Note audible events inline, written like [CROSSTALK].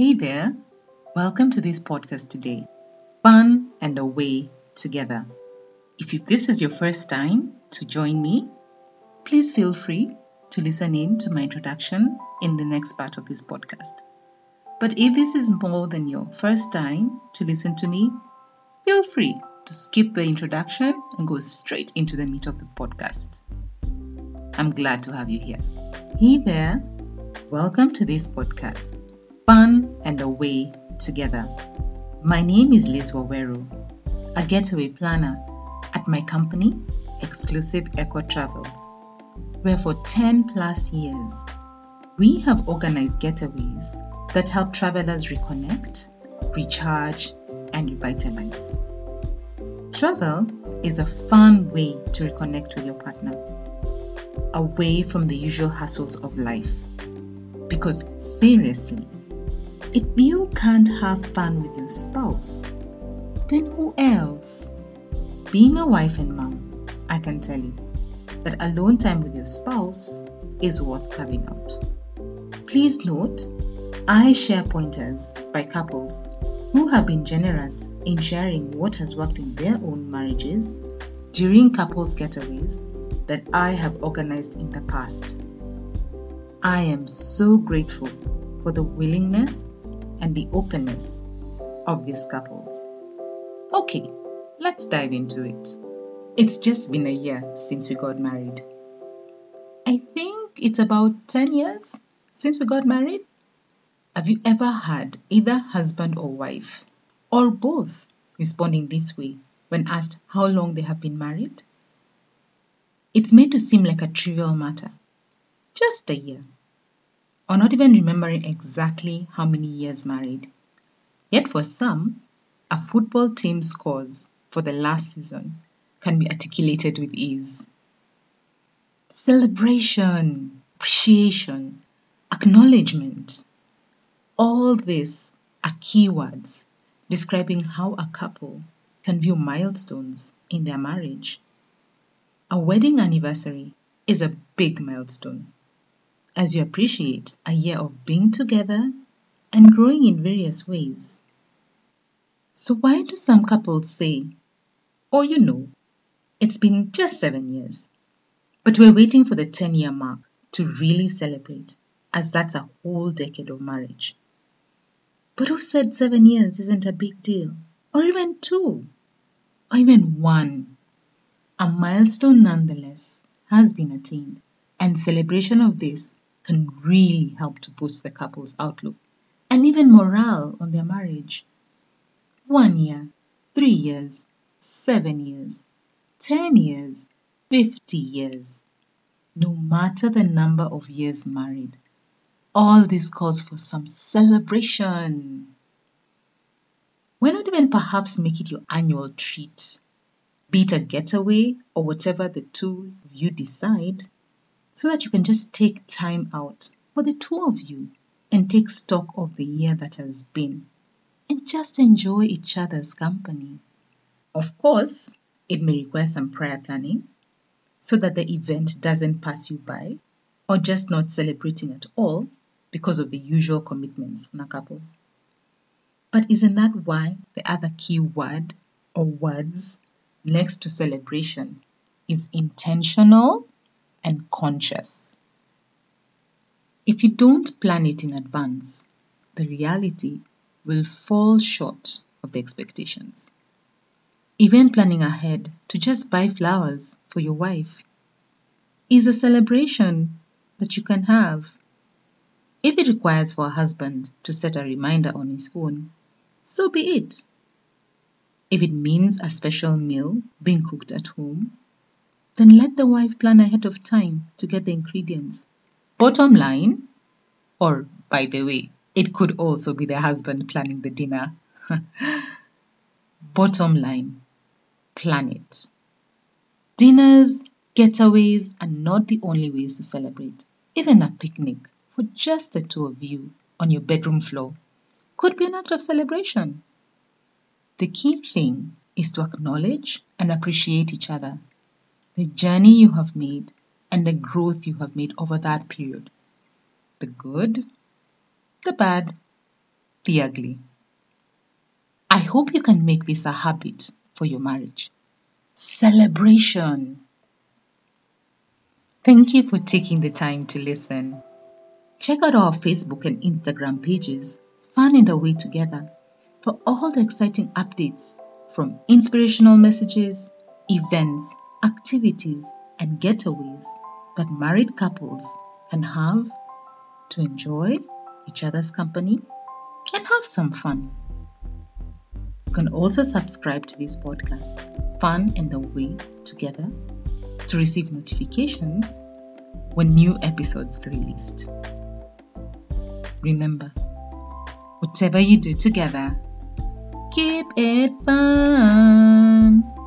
Hey there, welcome to this podcast today. Fun and away together. If this is your first time to join me, please feel free to listen in to my introduction in the next part of this podcast. But if this is more than your first time to listen to me, feel free to skip the introduction and go straight into the meat of the podcast. I'm glad to have you here. Hey there, welcome to this podcast, Fun and Away Together. My name is Liz Wawero, a getaway planner at my company, Exclusive Eco Travels, where for 10 plus years, we have organized getaways that help travelers reconnect, recharge, and revitalize. Travel is a fun way to reconnect with your partner, away from the usual hassles of life. Because seriously, if you can't have fun with your spouse, then who else? Being a wife and mom, I can tell you that alone time with your spouse is worth carving out. Please note, I share pointers by couples who have been generous in sharing what has worked in their own marriages during couples getaways that I have organized in the past. I am so grateful for the willingness and the openness of these couples. Okay, let's dive into it. It's just been a year since we got married. I think it's about 10 years since we got married. Have you ever had either husband or wife, or both, responding this way when asked how long they have been married? It's made to seem like a trivial matter. Just a year. Or not even remembering exactly how many years married. Yet for some, a football team's scores for the last season can be articulated with ease. Celebration, appreciation, acknowledgement. All these are keywords describing how a couple can view milestones in their marriage. A wedding anniversary is a big milestone as you appreciate a year of being together and growing in various ways. So, why do some couples say, Oh, you know, it's been just seven years, but we're waiting for the 10 year mark to really celebrate, as that's a whole decade of marriage? But who said seven years isn't a big deal? Or even two? Or even one? A milestone nonetheless has been attained, and celebration of this can really help to boost the couple's outlook and even morale on their marriage. One year, three years, seven years, ten years, fifty years. No matter the number of years married, all this calls for some celebration. Why not even perhaps make it your annual treat? Be it a getaway or whatever the two of you decide so that you can just take time out for the two of you and take stock of the year that has been and just enjoy each other's company. Of course, it may require some prior planning so that the event doesn't pass you by or just not celebrating at all because of the usual commitments in a couple. But isn't that why the other key word or words next to celebration is intentional and conscious. If you don't plan it in advance, the reality will fall short of the expectations. Even planning ahead to just buy flowers for your wife is a celebration that you can have. If it requires for a husband to set a reminder on his phone, so be it. If it means a special meal being cooked at home, then let the wife plan ahead of time to get the ingredients. Bottom line, or by the way, it could also be the husband planning the dinner. [LAUGHS] Bottom line, plan it. Dinners, getaways are not the only ways to celebrate. Even a picnic for just the two of you on your bedroom floor could be an act of celebration. The key thing is to acknowledge and appreciate each other the journey you have made and the growth you have made over that period. The good, the bad, the ugly. I hope you can make this a habit for your marriage. Celebration. Thank you for taking the time to listen. Check out our Facebook and Instagram pages, Fun in the Way Together, for all the exciting updates from inspirational messages, events, activities, and getaways that married couples can have to enjoy each other's company and have some fun. You can also subscribe to this podcast, Fun and the Way Together, to receive notifications when new episodes are released. Remember, whatever you do together, keep it fun.